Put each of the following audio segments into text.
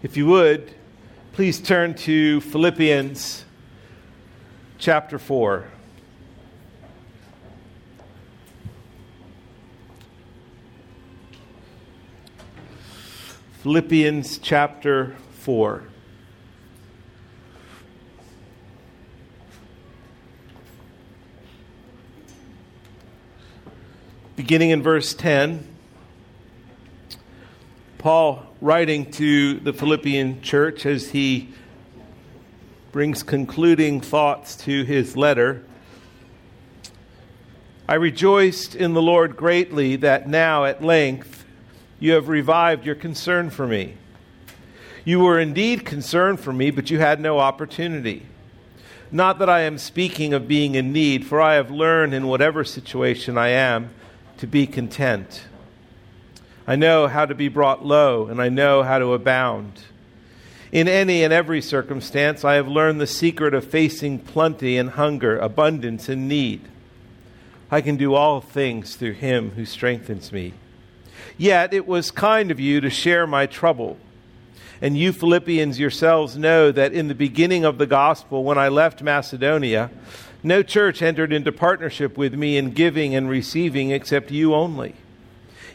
If you would, please turn to Philippians chapter 4. Philippians chapter 4. Beginning in verse 10, Paul writing to the Philippian church as he brings concluding thoughts to his letter. I rejoiced in the Lord greatly that now at length you have revived your concern for me. You were indeed concerned for me, but you had no opportunity. Not that I am speaking of being in need, for I have learned in whatever situation I am to be content. I know how to be brought low, and I know how to abound. In any and every circumstance, I have learned the secret of facing plenty and hunger, abundance and need. I can do all things through him who strengthens me. Yet it was kind of you to share my trouble. And you Philippians yourselves know that in the beginning of the gospel, when I left Macedonia, no church entered into partnership with me in giving and receiving except you only.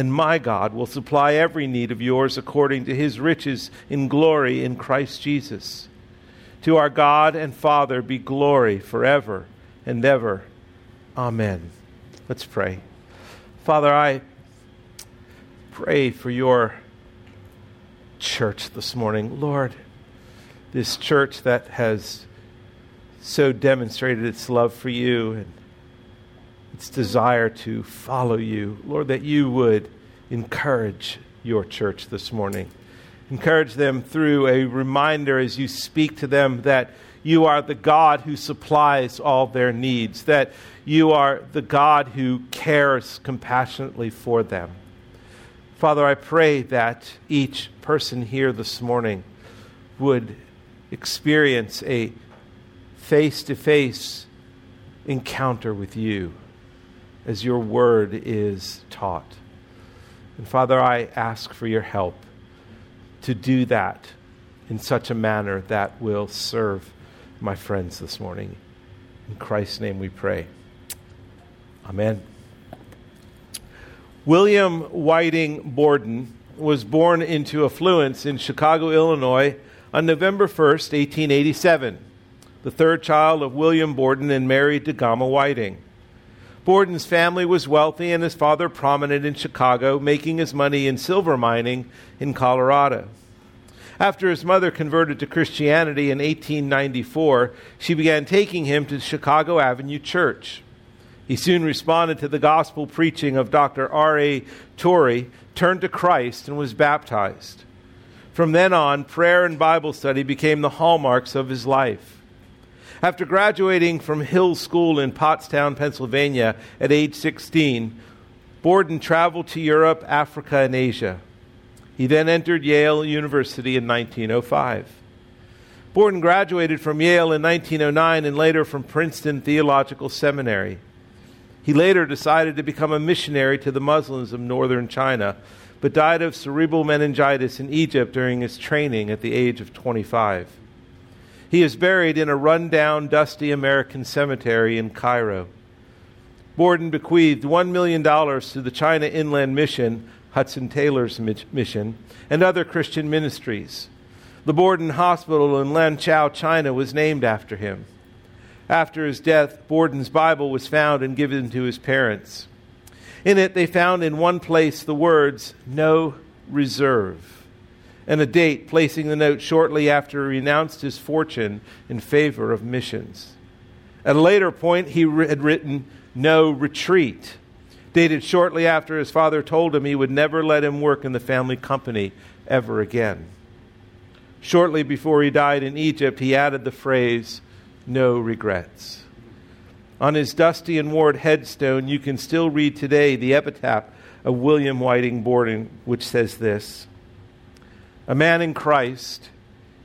and my God will supply every need of yours according to his riches in glory in Christ Jesus. To our God and Father be glory forever and ever. Amen. Let's pray. Father, I pray for your church this morning. Lord, this church that has so demonstrated its love for you and its desire to follow you. Lord, that you would encourage your church this morning. Encourage them through a reminder as you speak to them that you are the God who supplies all their needs, that you are the God who cares compassionately for them. Father, I pray that each person here this morning would experience a face to face encounter with you as your word is taught. And Father, I ask for your help to do that in such a manner that will serve my friends this morning. In Christ's name we pray. Amen. William Whiting Borden was born into affluence in Chicago, Illinois on November 1st, 1887, the third child of William Borden and Mary DeGarmo Whiting. Borden's family was wealthy and his father prominent in Chicago, making his money in silver mining in Colorado. After his mother converted to Christianity in 1894, she began taking him to Chicago Avenue Church. He soon responded to the gospel preaching of Dr. R.A. Torrey, turned to Christ, and was baptized. From then on, prayer and Bible study became the hallmarks of his life. After graduating from Hill School in Pottstown, Pennsylvania at age 16, Borden traveled to Europe, Africa, and Asia. He then entered Yale University in 1905. Borden graduated from Yale in 1909 and later from Princeton Theological Seminary. He later decided to become a missionary to the Muslims of northern China, but died of cerebral meningitis in Egypt during his training at the age of 25. He is buried in a rundown, dusty American cemetery in Cairo. Borden bequeathed $1 million to the China Inland Mission, Hudson Taylor's mission, and other Christian ministries. The Borden Hospital in Lanzhou, China was named after him. After his death, Borden's Bible was found and given to his parents. In it, they found in one place the words, No reserve and a date, placing the note shortly after he renounced his fortune in favor of missions. At a later point, he had written, No retreat, dated shortly after his father told him he would never let him work in the family company ever again. Shortly before he died in Egypt, he added the phrase, No regrets. On his dusty and worn headstone, you can still read today the epitaph of William Whiting Borden, which says this A man in Christ,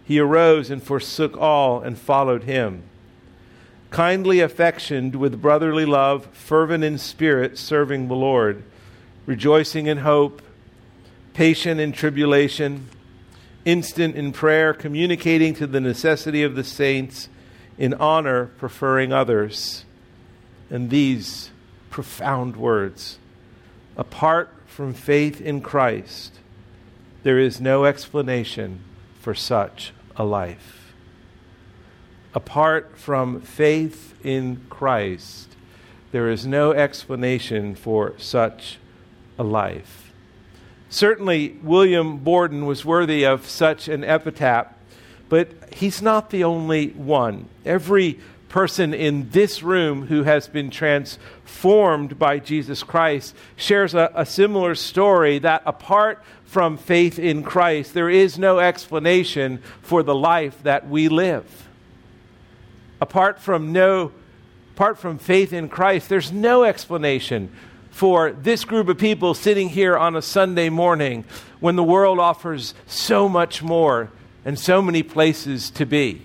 he arose and forsook all and followed him. Kindly affectioned with brotherly love, fervent in spirit, serving the Lord, rejoicing in hope, patient in tribulation, instant in prayer, communicating to the necessity of the saints, in honor, preferring others and these profound words Apart from faith in Christ, there is no explanation for such a life. Apart from faith in Christ, there is no explanation for such a life. Certainly, William Borden was worthy of such an epitaph, but he's not the only one. Every person in this room who has been transformed by Jesus Christ shares a, a, similar story that apart from faith in Christ, there is no explanation for the life that we live. Apart from no apart from faith in Christ, there's no explanation for this group of people sitting here on a Sunday morning when the world offers so much more and so many places to be.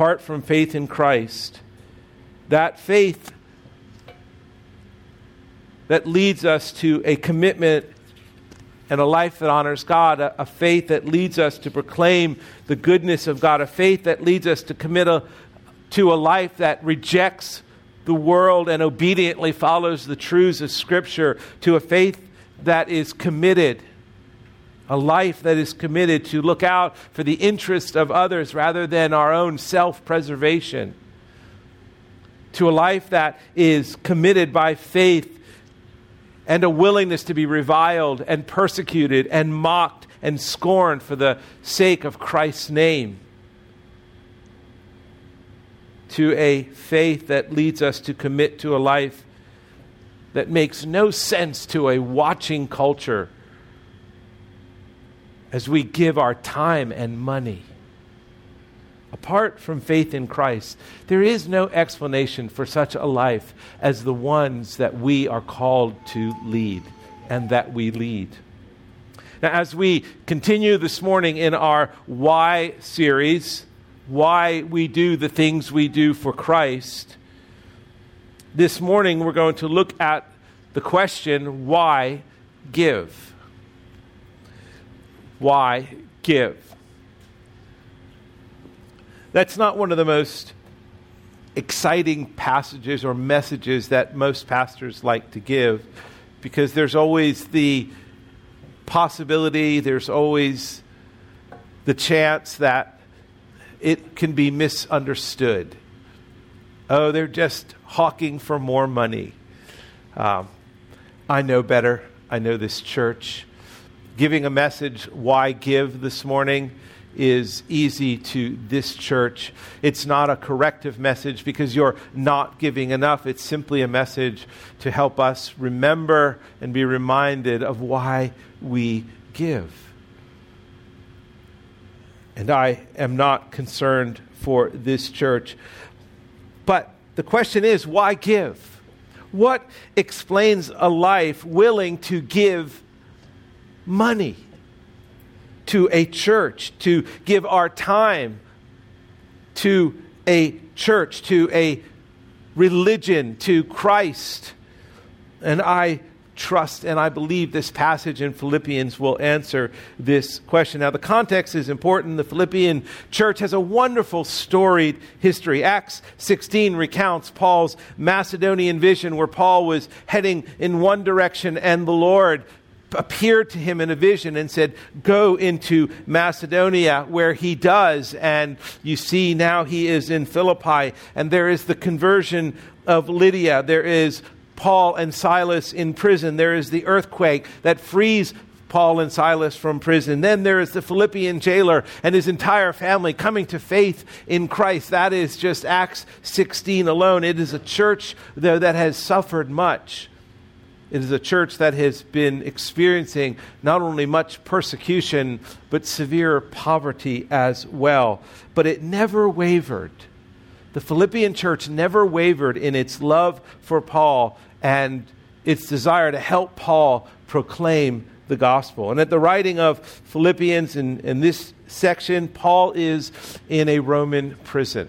Apart from faith in Christ, that faith that leads us to a commitment and a life that honors God, a, a, faith that leads us to proclaim the goodness of God, a faith that leads us to commit a, to a life that rejects the world and obediently follows the truths of Scripture, to a faith that is committed a life that is committed to look out for the interest of others rather than our own self preservation, to a life that is committed by faith and a willingness to be reviled and persecuted and mocked and scorned for the sake of Christ's name. To a faith that leads us to commit to a life that makes no sense to a watching culture as we give our time and money. Apart from faith in Christ, there is no explanation for such a life as the ones that we are called to lead and that we lead. Now, as we continue this morning in our Why series, why we do the things we do for Christ, this morning we're going to look at the question why give? Why give? That's not one of the most exciting passages or messages that most pastors like to give because there's always the possibility, there's always the chance that it can be misunderstood. Oh, they're just hawking for more money. Um, I know better. I know this church giving a message, why give this morning, is easy to this church. It's not a corrective message because you're not giving enough. It's simply a message to help us remember and be reminded of why we give. And I am not concerned for this church. But the question is why give? What explains a life willing to give money to a church, to give our time to a church, to a religion, to Christ. And I trust and I believe this passage in Philippians will answer this question. Now, the context is important. The Philippian church has a wonderful storied history. Acts 16 recounts Paul's Macedonian vision where Paul was heading in one direction and the Lord appeared to him in a vision and said, Go into Macedonia, where he does. And you see now he is in Philippi, and there is the conversion of Lydia. There is Paul and Silas in prison. There is the earthquake that frees Paul and Silas from prison. Then there is the Philippian jailer and his entire family coming to faith in Christ. That is just Acts 16 alone. It is a church, though, that has suffered much. It is a church that has been experiencing not only much persecution, but severe poverty as well. But it never wavered The Philippian church never wavered in its love for Paul and its desire to help Paul proclaim the gospel. And at the writing of Philippians in, in this section, Paul is in a Roman prison.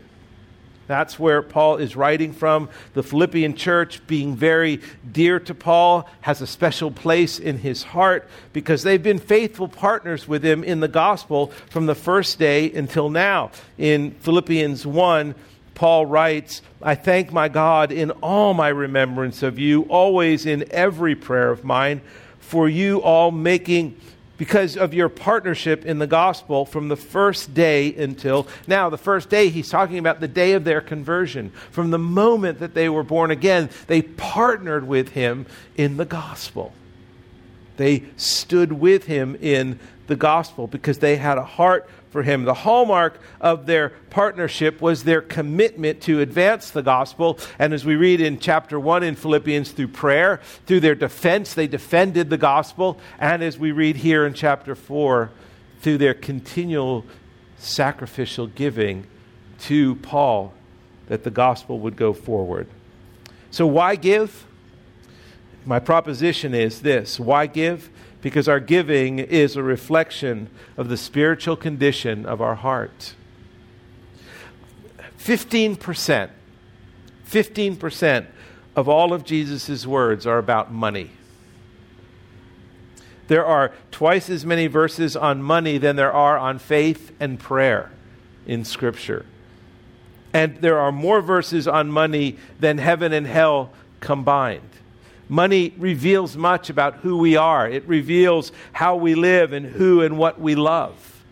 That's where Paul is writing from. The Philippian church, being very dear to Paul, has a special place in his heart because they've been faithful partners with him in the gospel from the first day until now. In Philippians 1, Paul writes, I thank my God in all my remembrance of you, always in every prayer of mine, for you all making because of your partnership in the gospel from the first day until now. The first day, he's talking about the day of their conversion. From the moment that they were born again, they partnered with him in the gospel. They stood with him in the gospel because they had a heart for him. The hallmark of their partnership was their commitment to advance the gospel. And as we read in chapter 1 in Philippians, through prayer, through their defense, they defended the gospel. And as we read here in chapter 4, through their continual sacrificial giving to Paul, that the gospel would go forward. So, why give? My proposition is this why give? because our giving is a reflection of the spiritual condition of our heart. 15%, 15% of all of Jesus' words are about money. There are twice as many verses on money than there are on faith and prayer in Scripture. And there are more verses on money than heaven and hell combined. Money reveals much about who we are, it reveals how we live and who and what we love.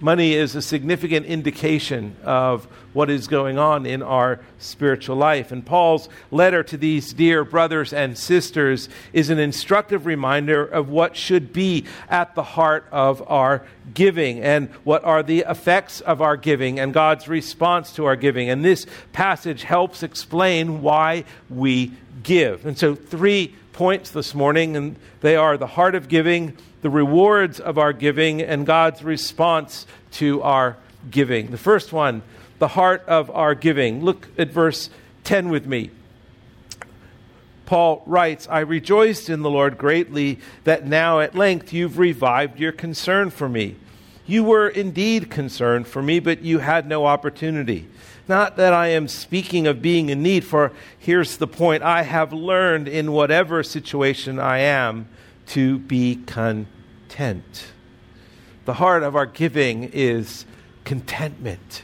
Money is a significant indication of what is going on in our spiritual life. And Paul's letter to these dear brothers and sisters is an instructive reminder of what should be at the heart of our giving and what are the effects of our giving and God's response to our giving. And this passage helps explain why we give. And so, three points this morning, and they are the heart of giving, the rewards of our giving, and God's response to our giving. The first one, the heart of our giving. Look at verse 10 with me. Paul writes, I rejoiced in the Lord greatly that now at length you've revived your concern for me. You were indeed concerned for me, but you had no opportunity. Not that I am speaking of being in need, for here's the point I have learned in whatever situation I am to be content. The heart of our giving is contentment.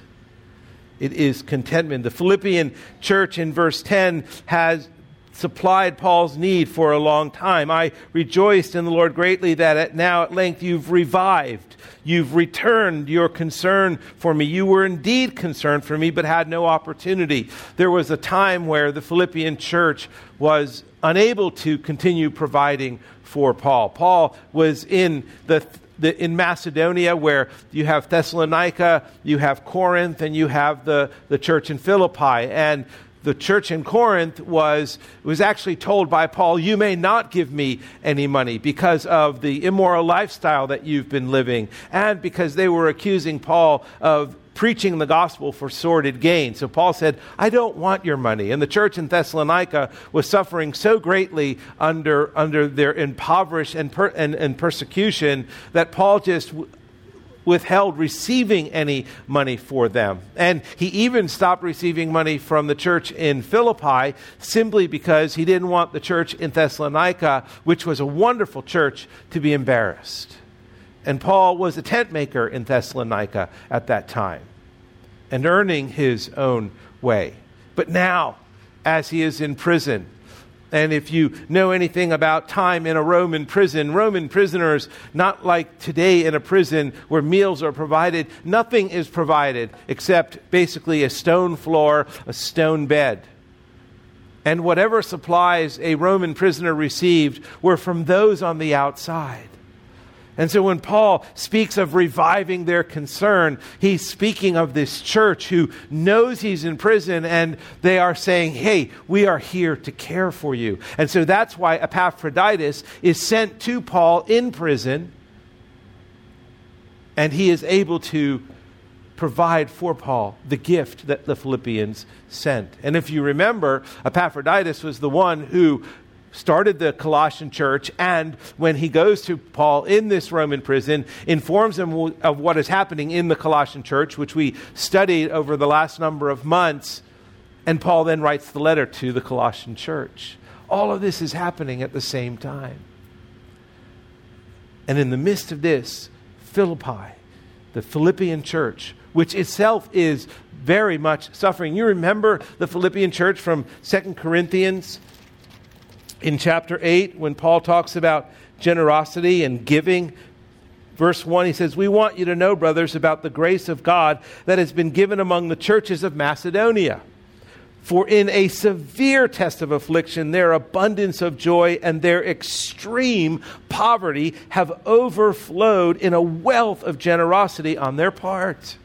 It is contentment. The Philippian church in verse 10 has supplied Paul's need for a long time. I rejoiced in the Lord greatly that at now at length you've revived. You've returned your concern for me. You were indeed concerned for me, but had no opportunity. There was a time where the Philippian church was unable to continue providing for Paul. Paul was in the the, in Macedonia, where you have Thessalonica, you have Corinth, and you have the, the church in Philippi. And the church in Corinth was, was actually told by Paul, You may not give me any money because of the immoral lifestyle that you've been living, and because they were accusing Paul of preaching the gospel for sordid gain. So Paul said, I don't want your money. And the church in Thessalonica was suffering so greatly under, under their impoverished and, per, and, and persecution that Paul just withheld receiving any money for them. And he even stopped receiving money from the church in Philippi simply because he didn't want the church in Thessalonica, which was a wonderful church, to be embarrassed. And Paul was a tent maker in Thessalonica at that time and earning his own way. But now, as he is in prison, and if you know anything about time in a Roman prison, Roman prisoners, not like today in a prison where meals are provided, nothing is provided except basically a stone floor, a stone bed. And whatever supplies a Roman prisoner received were from those on the outside. And so when Paul speaks of reviving their concern, he's speaking of this church who knows he's in prison and they are saying, hey, we are here to care for you. And so that's why Epaphroditus is sent to Paul in prison and he is able to provide for Paul the gift that the Philippians sent. And if you remember, Epaphroditus was the one who started the Colossian church, and when he goes to Paul in this Roman prison, informs him of what is happening in the Colossian church, which we studied over the last number of months. And Paul then writes the letter to the Colossian church. All of this is happening at the same time. And in the midst of this, Philippi, the Philippian church, which itself is very much suffering. You remember the Philippian church from Second Corinthians in chapter 8 when Paul talks about generosity and giving. Verse 1, he says, We want you to know, brothers, about the grace of God that has been given among the churches of Macedonia. For in a severe test of affliction, their abundance of joy and their extreme poverty have overflowed in a wealth of generosity on their part.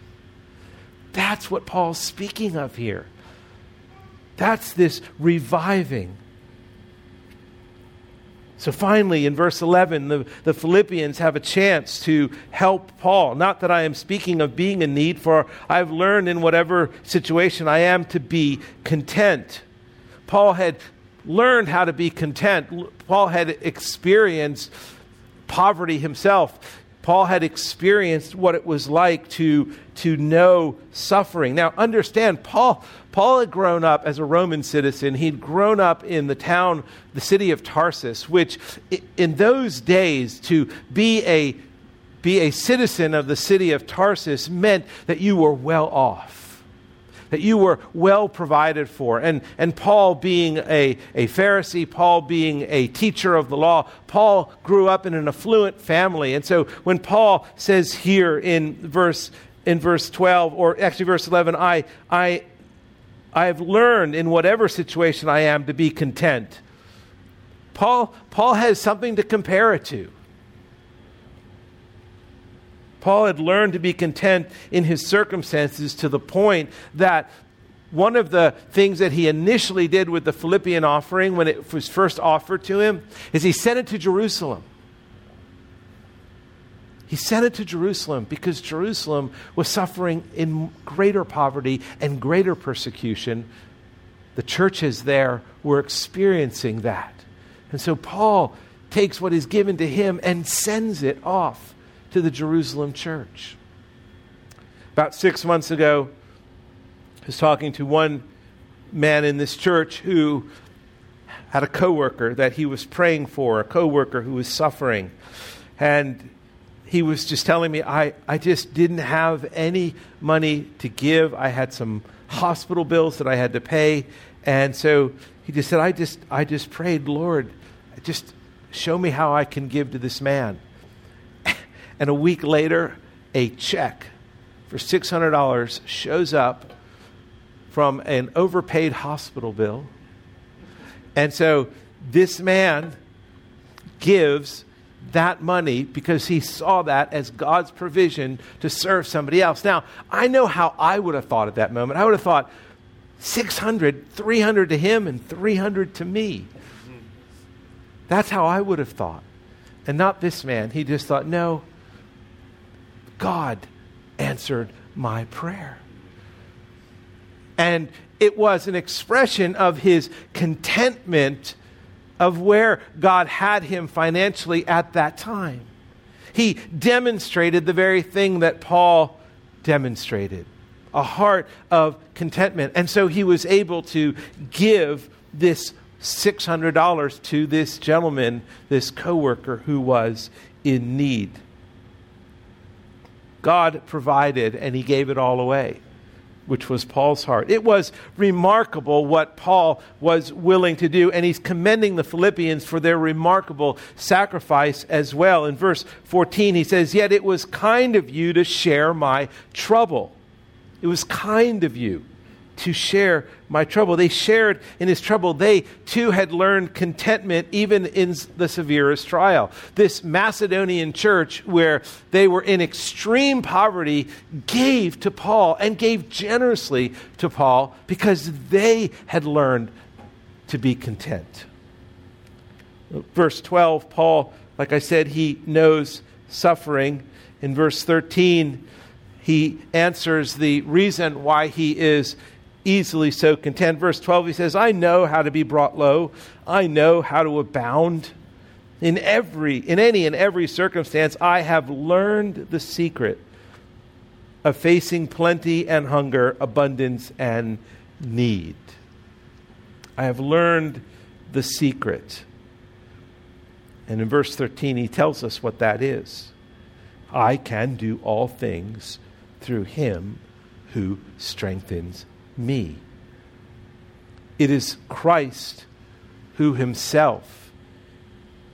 That's what Paul's speaking of here. That's this reviving so finally, in verse 11, the, the Philippians have a chance to help Paul. Not that I am speaking of being in need, for I've learned in whatever situation I am to be content. Paul had learned how to be content. Paul had experienced poverty himself. Paul had experienced what it was like to, to know suffering. Now, understand, Paul, Paul had grown up as a Roman citizen. He'd grown up in the town, the city of Tarsus, which in those days, to be a, be a citizen of the city of Tarsus meant that you were well off that you were well provided for. And, and Paul being a, a Pharisee, Paul being a teacher of the law, Paul grew up in an affluent family. And so when Paul says here in verse, in verse 12, or actually verse 11, I, I, I have learned in whatever situation I am to be content. Paul, Paul has something to compare it to. Paul had learned to be content in his circumstances to the point that one of the things that he initially did with the Philippian offering when it was first offered to him is he sent it to Jerusalem. He sent it to Jerusalem because Jerusalem was suffering in greater poverty and greater persecution. The churches there were experiencing that. And so Paul takes what is given to him and sends it off to the Jerusalem church. About six months ago, I was talking to one man in this church who had a coworker that he was praying for, a coworker who was suffering. And he was just telling me, I, I just didn't have any money to give. I had some hospital bills that I had to pay. And so he just said, I just, I just prayed, Lord, just show me how I can give to this man. And a week later, a check for $600 shows up from an overpaid hospital bill. And so this man gives that money because he saw that as God's provision to serve somebody else. Now, I know how I would have thought at that moment. I would have thought 600, 300 to him and 300 to me. That's how I would have thought. And not this man. He just thought, no, God answered my prayer. And it was an expression of his contentment of where God had him financially at that time. He demonstrated the very thing that Paul demonstrated a heart of contentment. And so he was able to give this $600 to this gentleman, this coworker who was in need. God provided and he gave it all away, which was Paul's heart. It was remarkable what Paul was willing to do, and he's commending the Philippians for their remarkable sacrifice as well. In verse 14, he says, Yet it was kind of you to share my trouble. It was kind of you to share my trouble. They shared in his trouble. They too had learned contentment even in the severest trial. This Macedonian church, where they were in extreme poverty, gave to Paul and gave generously to Paul because they had learned to be content. Verse 12, Paul, like I said, he knows suffering. In verse 13, he answers the reason why he is easily so content. Verse 12, he says, I know how to be brought low, I know how to abound. In every, in any and every circumstance, I have learned the secret of facing plenty and hunger, abundance and need. I have learned the secret. And in verse 13, he tells us what that is. I can do all things through him who strengthens me. It is Christ who himself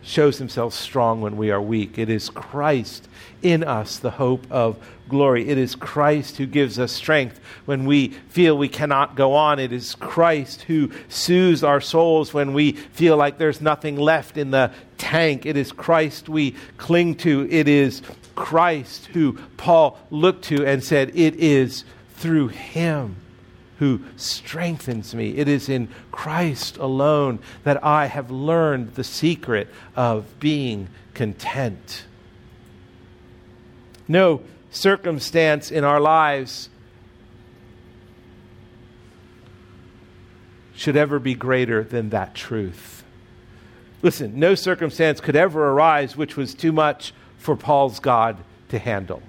shows himself strong when we are weak. It is Christ in us, the hope of glory. It is Christ who gives us strength when we feel we cannot go on. It is Christ who soothes our souls when we feel like there's nothing left in the tank. It is Christ we cling to. It is Christ who Paul looked to and said, It is through him who strengthens me. It is in Christ alone that I have learned the secret of being content. No circumstance in our lives should ever be greater than that truth. Listen, no circumstance could ever arise which was too much for Paul's God to handle.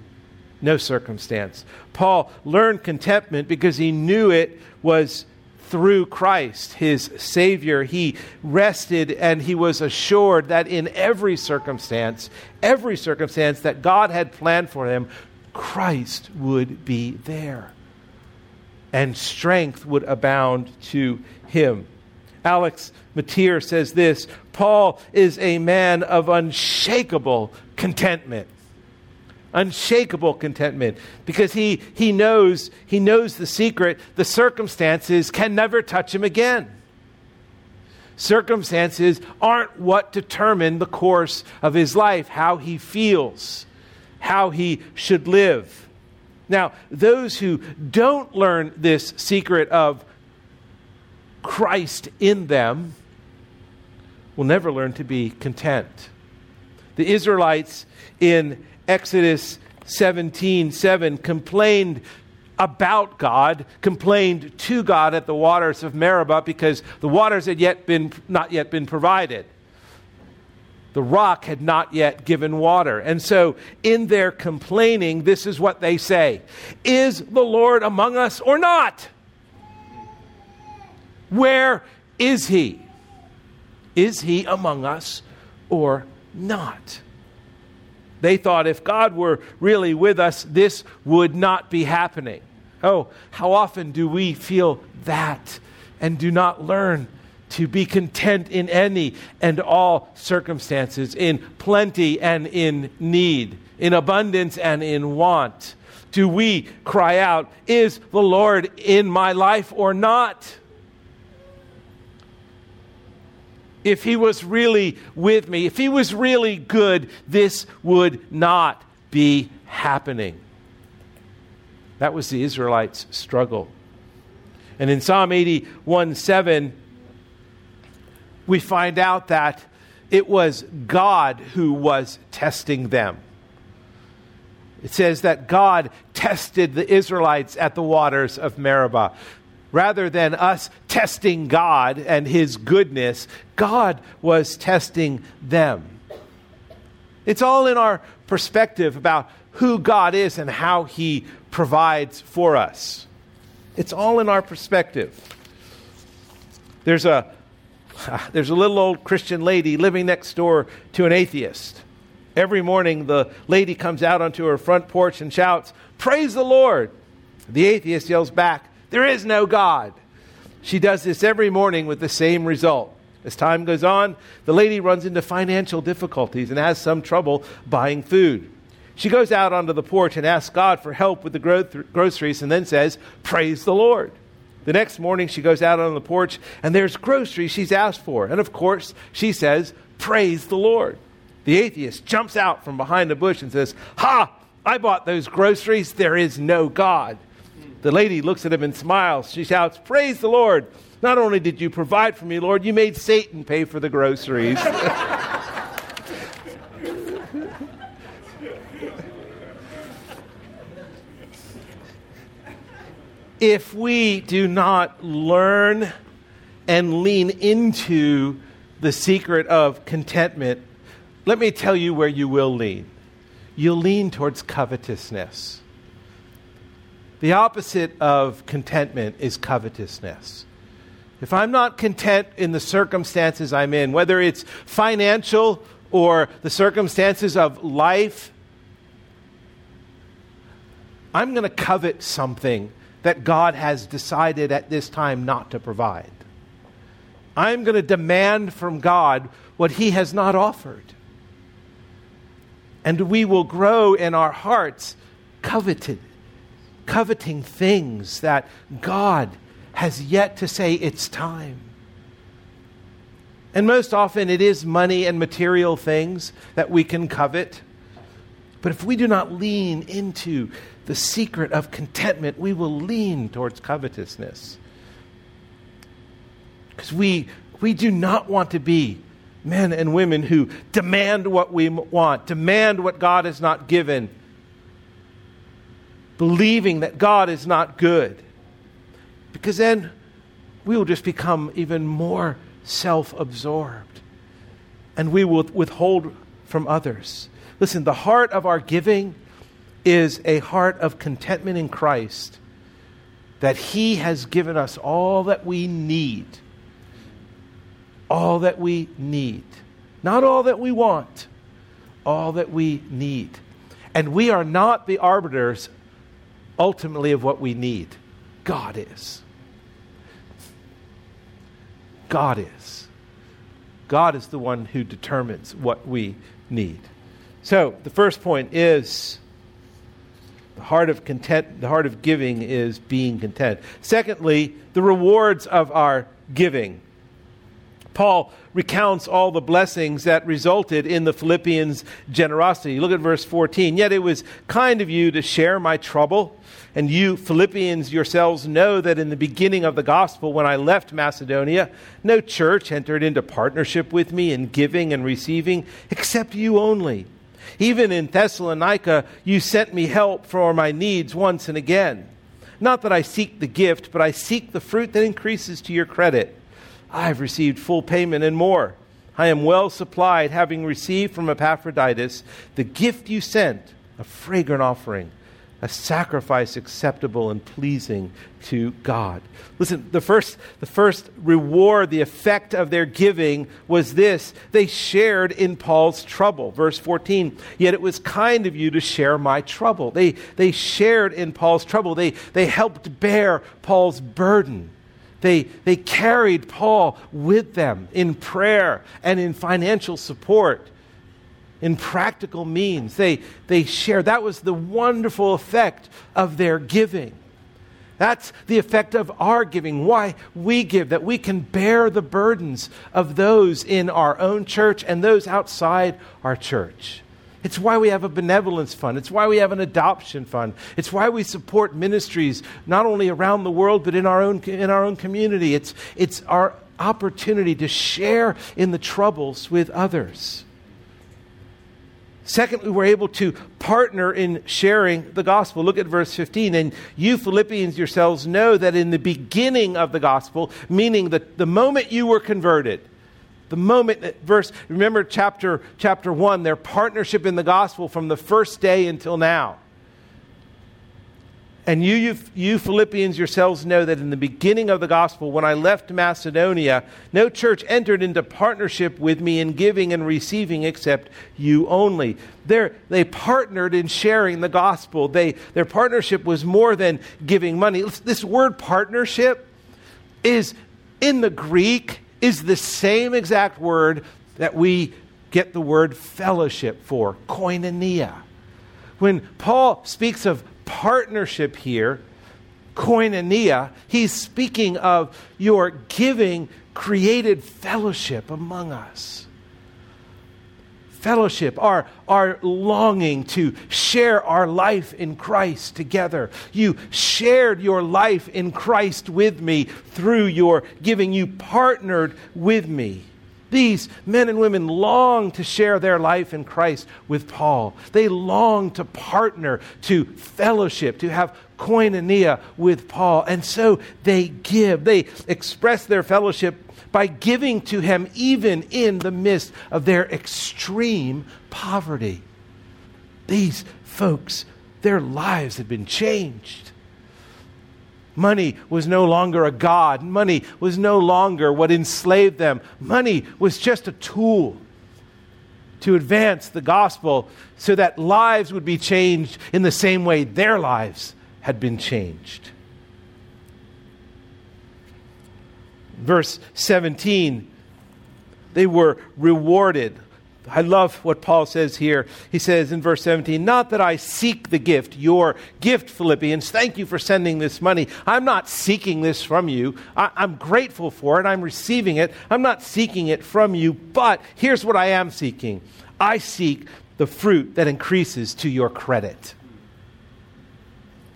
No circumstance. Paul learned contentment because he knew it was through Christ, his Savior. He rested and he was assured that in every circumstance, every circumstance that God had planned for him, Christ would be there. And strength would abound to him. Alex Motyer says this Paul is a man of unshakable contentment unshakable contentment. Because he, he knows he knows the secret. The circumstances can never touch him again. Circumstances aren't what determine the course of his life how he feels how he should live. Now those who don't learn this secret of christ in them will never learn to be content. The israelites in Exodus 17 7 complained about God, complained to God at the waters of Meribah because the waters had yet been, not yet been provided. The rock had not yet given water. And so, in their complaining, this is what they say Is the Lord among us or not? Where is he? Is he among us or not? They thought if God were really with us, this would not be happening. Oh, how often do we feel that and do not learn to be content in any and all circumstances, in plenty and in need, in abundance and in want? Do we cry out, Is the Lord in my life or not? If he was really with me, if he was really good, this would not be happening. That was the Israelites' struggle. And in Psalm 81 7, we find out that it was God who was testing them. It says that God tested the Israelites at the waters of Meribah rather than us testing God and His goodness, God was testing them. It's all in our perspective about who God is and how He provides for us. It's all in our perspective. There's a, there's a little old Christian lady living next door to an atheist. Every morning, the lady comes out onto her front porch and shouts, Praise the Lord. The atheist yells back, there is no God. She does this every morning with the same result. As time goes on, the lady runs into financial difficulties and has some trouble buying food. She goes out onto the porch and asks God for help with the gro- groceries and then says, Praise the Lord. The next morning, she goes out on the porch and there's groceries she's asked for. And of course, she says, Praise the Lord. The atheist jumps out from behind a bush and says, Ha! I bought those groceries. There is no God. The lady looks at him and smiles. She shouts, Praise the Lord. Not only did you provide for me, Lord, you made Satan pay for the groceries. if we do not learn and lean into the secret of contentment, let me tell you where you will lean. You'll lean towards covetousness. The opposite of contentment is covetousness. If I'm not content in the circumstances I'm in, whether it's financial or the circumstances of life, I'm going to covet something that God has decided at this time not to provide. I'm going to demand from God what He has not offered. And we will grow in our hearts coveted, coveting things that God has yet to say it's time. And most often it is money and material things that we can covet. But if we do not lean into the secret of contentment, we will lean towards covetousness. Because we, we do not want to be men and women who demand what we want, demand what God has not given, believing that God is not good. Because then we will just become even more self absorbed and we will withhold from others. Listen, the heart of our giving is a heart of contentment in Christ that He has given us all that we need. All that we need. Not all that we want, all that we need. And we are not the arbiters ultimately of what we need. God is. God is. God is the one who determines what we need. So, the first point is the heart of content, the heart of giving is being content. Secondly, the rewards of our giving. Paul recounts all the blessings that resulted in the Philippians' generosity. Look at verse 14. Yet it was kind of you to share my trouble. And you, Philippians, yourselves know that in the beginning of the gospel, when I left Macedonia, no church entered into partnership with me in giving and receiving, except you only. Even in Thessalonica, you sent me help for my needs once and again. Not that I seek the gift, but I seek the fruit that increases to your credit. I've received full payment and more. I am well supplied, having received from Epaphroditus the gift you sent, a fragrant offering a sacrifice acceptable and pleasing to God. Listen, the first, the first reward, the effect of their giving was this they shared in Paul's trouble. Verse 14, yet it was kind of you to share my trouble. They, they shared in Paul's trouble, they, they helped bear Paul's burden. They, they carried Paul with them in prayer and in financial support in practical means. They, they share. That was the wonderful effect of their giving. That's the effect of our giving, why we give, that we can bear the burdens of those in our own church and those outside our church. It's why we have a benevolence fund. It's why we have an adoption fund. It's why we support ministries not only around the world but in our own, in our own community. It's, it's our opportunity to share in the troubles with others. Secondly, we're able to partner in sharing the gospel. Look at verse 15. And you, Philippians, yourselves know that in the beginning of the gospel, meaning that the moment you were converted, the moment that verse, remember chapter, chapter 1, their partnership in the gospel from the first day until now. And you, you, you, Philippians yourselves know that in the beginning of the gospel, when I left Macedonia, no church entered into partnership with me in giving and receiving except you only. They're, they partnered in sharing the gospel. They, their partnership was more than giving money. This word partnership is in the Greek is the same exact word that we get the word fellowship for, koinonia. When Paul speaks of partnership here, koinonia, he's speaking of your giving created fellowship among us. Fellowship, our, our longing to share our life in Christ together. You shared your life in Christ with me through your giving. You partnered with me. These men and women long to share their life in Christ with Paul. They long to partner, to fellowship, to have koinonia with Paul. And so they give, they express their fellowship by giving to him even in the midst of their extreme poverty. These folks, their lives had been changed. Money was no longer a God. Money was no longer what enslaved them. Money was just a tool to advance the gospel so that lives would be changed in the same way their lives had been changed. Verse 17, they were rewarded I love what Paul says here. He says in verse 17, Not that I seek the gift, your gift, Philippians. Thank you for sending this money. I'm not seeking this from you. I, am grateful for it. I'm receiving it. I'm not seeking it from you. But here's what I am seeking I seek the fruit that increases to your credit.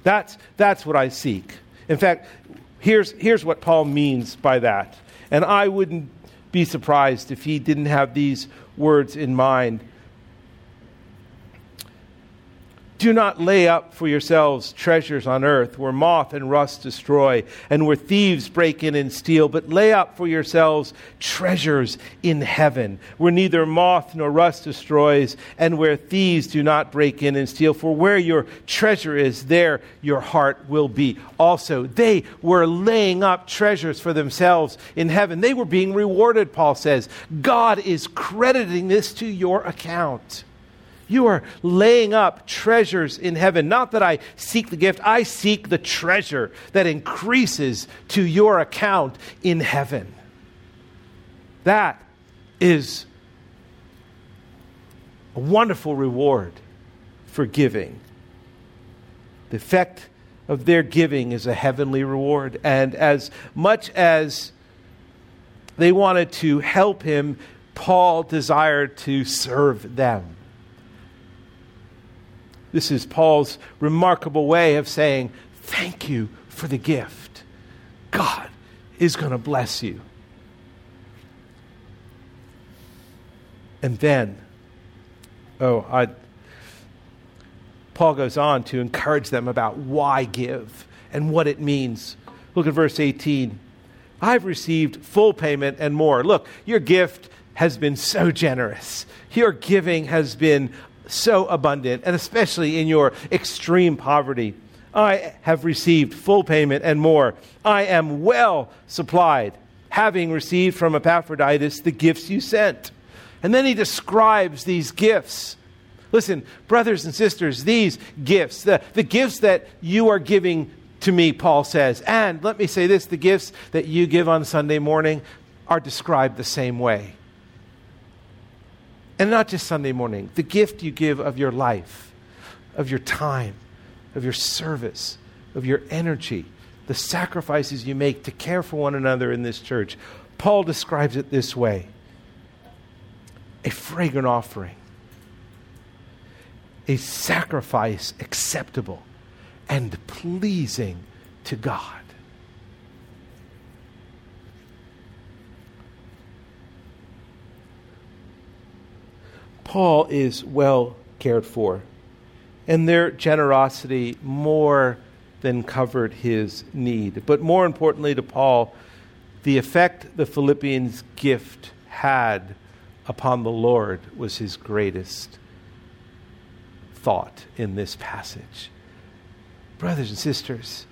That's, that's what I seek. In fact, here's, here's what Paul means by that. And I wouldn't be surprised if he didn't have these words in mind. Do not lay up for yourselves treasures on earth where moth and rust destroy and where thieves break in and steal, but lay up for yourselves treasures in heaven where neither moth nor rust destroys and where thieves do not break in and steal. For where your treasure is, there your heart will be also. They were laying up treasures for themselves in heaven. They were being rewarded, Paul says. God is crediting this to your account. You are laying up treasures in heaven. Not that I seek the gift, I seek the treasure that increases to your account in heaven. That is a wonderful reward for giving. The effect of their giving is a heavenly reward. And as much as they wanted to help him, Paul desired to serve them. This is Paul's remarkable way of saying, Thank you for the gift. God is going to bless you. And then, oh, I, Paul goes on to encourage them about why give and what it means. Look at verse 18. I've received full payment and more. Look, your gift has been so generous. Your giving has been so abundant, and especially in your extreme poverty. I have received full payment and more. I am well supplied, having received from Epaphroditus the gifts you sent. And then he describes these gifts. Listen, brothers and sisters, these gifts, the, the gifts that you are giving to me, Paul says, and let me say this the gifts that you give on Sunday morning are described the same way. And not just Sunday morning, the gift you give of your life, of your time, of your service, of your energy, the sacrifices you make to care for one another in this church. Paul describes it this way a fragrant offering, a sacrifice acceptable and pleasing to God. Paul is well cared for, and their generosity more than covered his need. But more importantly to Paul, the effect the Philippians' gift had upon the Lord was his greatest thought in this passage. Brothers and sisters,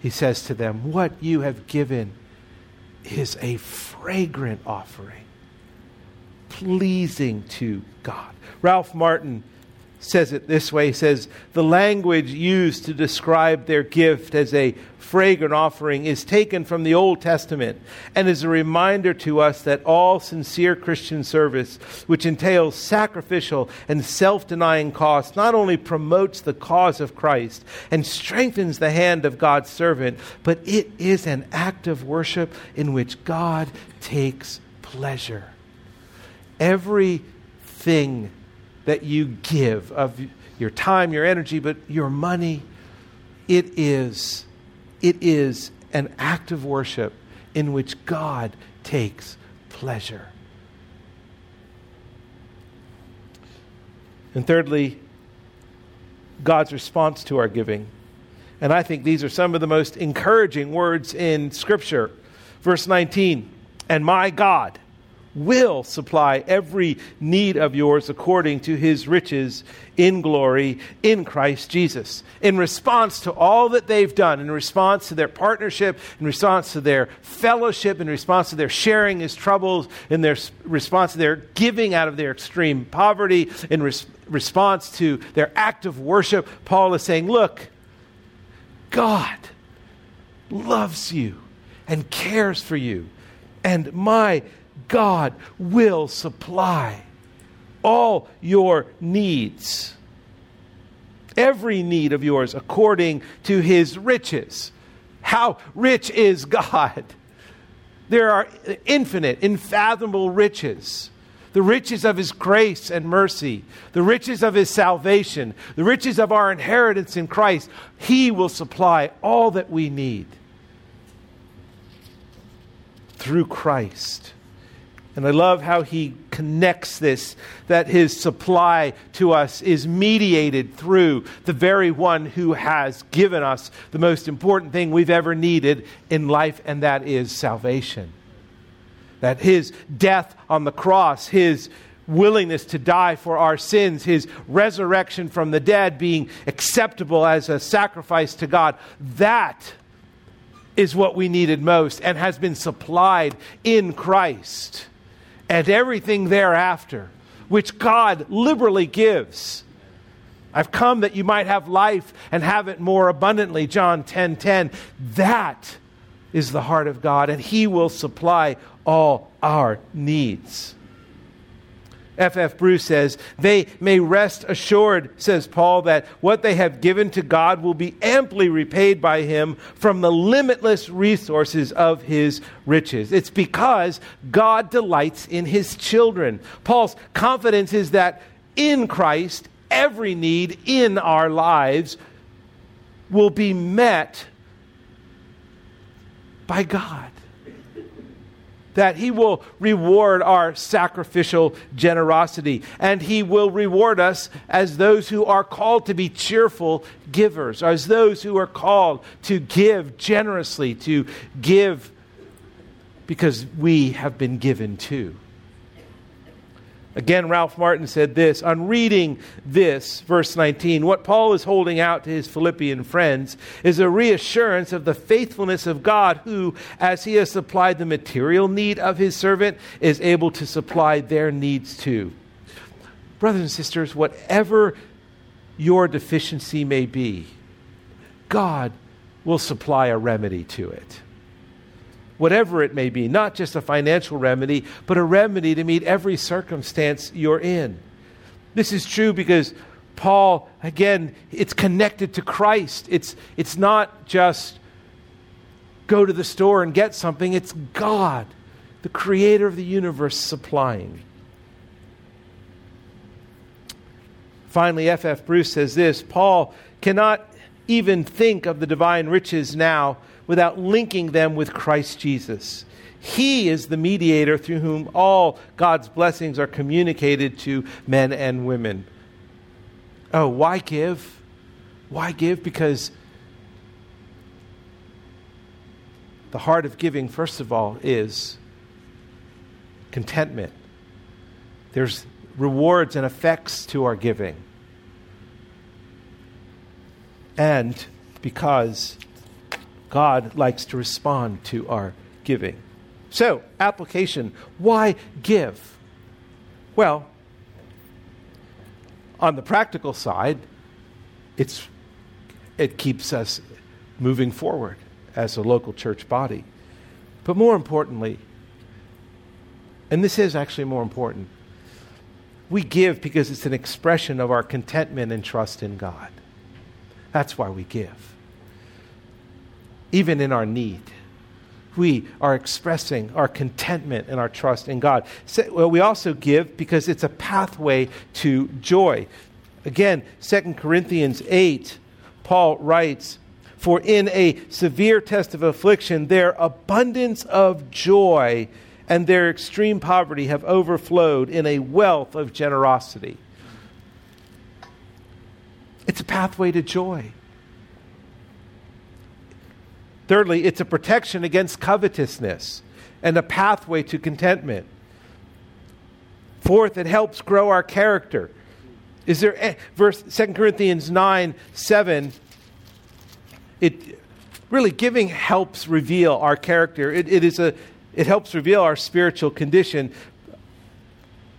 he says to them, What you have given is a fragrant offering pleasing to God. Ralph Martin says it this way he says the language used to describe their gift as a fragrant offering is taken from the old testament and is a reminder to us that all sincere christian service which entails sacrificial and self-denying costs not only promotes the cause of christ and strengthens the hand of god's servant but it is an act of worship in which god takes pleasure everything that you give of your time, your energy, but your money, it is, it is an act of worship in which God takes pleasure. And thirdly, God's response to our giving. And I think these are some of the most encouraging words in Scripture. Verse 19, and my God will supply every need of yours according to his riches in glory in Christ Jesus. In response to all that they've done, in response to their partnership, in response to their fellowship, in response to their sharing his troubles, in their response to their giving out of their extreme poverty, in res- response to their act of worship, Paul is saying, Look, God loves you and cares for you. And my God will supply all your needs, every need of yours, according to his riches. How rich is God? There are infinite, unfathomable riches. The riches of his grace and mercy, the riches of his salvation, the riches of our inheritance in Christ. He will supply all that we need through Christ. And I love how he connects this that his supply to us is mediated through the very one who has given us the most important thing we've ever needed in life, and that is salvation. That his death on the cross, his willingness to die for our sins, his resurrection from the dead being acceptable as a sacrifice to God, that is what we needed most and has been supplied in Christ and everything thereafter, which God liberally gives. I've come that you might have life and have it more abundantly, John 10 10. That is the heart of God, and He will supply all our needs. F. F. Bruce says, They may rest assured, says Paul, that what they have given to God will be amply repaid by Him from the limitless resources of His riches. It's because God delights in His children. Paul's confidence is that in Christ, every need in our lives will be met by God that He will reward our sacrificial generosity, and He will reward us as those who are called to be cheerful givers, as those who are called to give generously, to give because we have been given to. Again, Ralph Martin said this on reading this, verse 19, what Paul is holding out to his Philippian friends is a reassurance of the faithfulness of God, who, as he has supplied the material need of his servant, is able to supply their needs too. Brothers and sisters, whatever your deficiency may be, God will supply a remedy to it whatever it may be, not just a financial remedy, but a remedy to meet every circumstance you're in. This is true because Paul, again, it's connected to Christ. It's, it's not just go to the store and get something, it's God, the creator of the universe, supplying. Finally, F.F. F. Bruce says this Paul cannot even think of the divine riches now without linking them with Christ Jesus. He is the mediator through whom all God's blessings are communicated to men and women. Oh, why give? Why give? Because the heart of giving, first of all, is contentment. There's rewards and effects to our giving. And because God likes to respond to our giving. So, application why give? Well, on the practical side, it's, it keeps us moving forward as a local church body. But more importantly, and this is actually more important, we give because it's an expression of our contentment and trust in God. That's why we give even in our need. We are expressing our contentment and our trust in God. So, well, we also give because it's a pathway to joy. Again, 2 Corinthians 8, Paul writes, For in a severe test of affliction, their abundance of joy and their extreme poverty have overflowed in a wealth of generosity. It's a pathway to joy. Thirdly, it's a protection against covetousness and a pathway to contentment. Fourth, it helps grow our character. Is there verse 2 Corinthians 9 7? It really giving helps reveal our character. It, it is a it helps reveal our spiritual condition.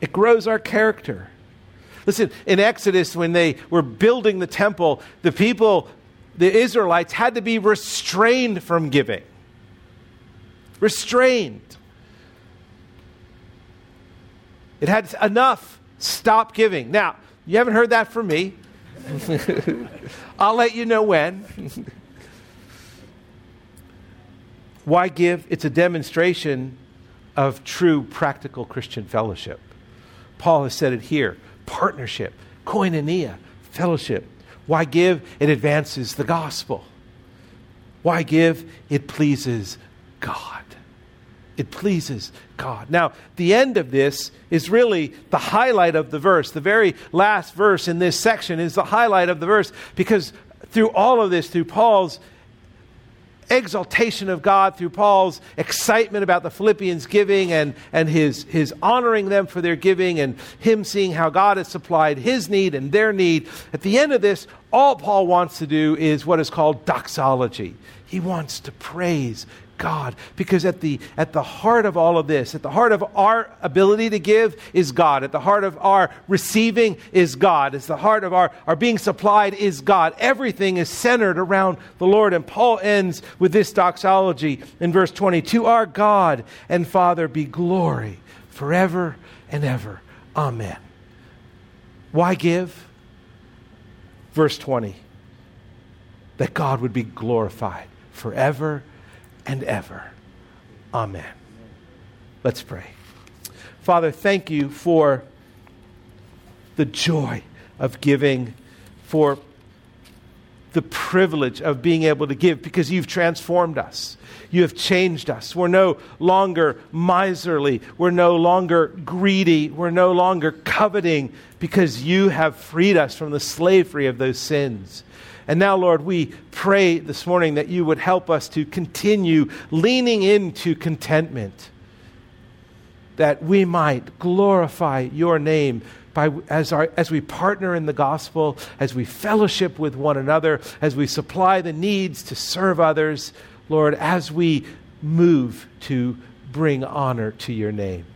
It grows our character. Listen, in Exodus, when they were building the temple, the people, the Israelites, had to be restrained from giving. Restrained. It had enough. Stop giving. Now, you haven't heard that from me. I'll let you know when. Why give? It's a demonstration of true practical Christian fellowship. Paul has said it here partnership, koinonia, fellowship. Why give? It advances the gospel. Why give? It pleases God. It pleases God. Now, the end of this is really the highlight of the verse. The very last verse in this section is the highlight of the verse because through all of this, through Paul's exaltation of God through Paul's excitement about the Philippians giving and, and his, his honoring them for their giving and him seeing how God has supplied his need and their need. At the end of this, all Paul wants to do is what is called doxology. He wants to praise God. Because at the, at the heart of all of this, at the heart of our ability to give is God. At the heart of our receiving is God. At the heart of our, our being supplied is God. Everything is centered around the Lord. And Paul ends with this doxology in verse 20 To our God and Father be glory forever and ever. Amen. Why give? Verse 20 that God would be glorified forever and ever. Amen. Let's pray. Father, thank you for the joy of giving, for the privilege of being able to give because you've transformed us. You have changed us. We're no longer miserly. We're no longer greedy. We're no longer coveting because you have freed us from the slavery of those sins. And now, Lord, we pray this morning that you would help us to continue leaning into contentment, that we might glorify your name by, as, our, as we partner in the gospel, as we fellowship with one another, as we supply the needs to serve others, Lord, as we move to bring honor to your name.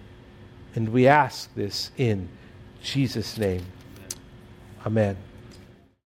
And we ask this in Jesus' name. Amen.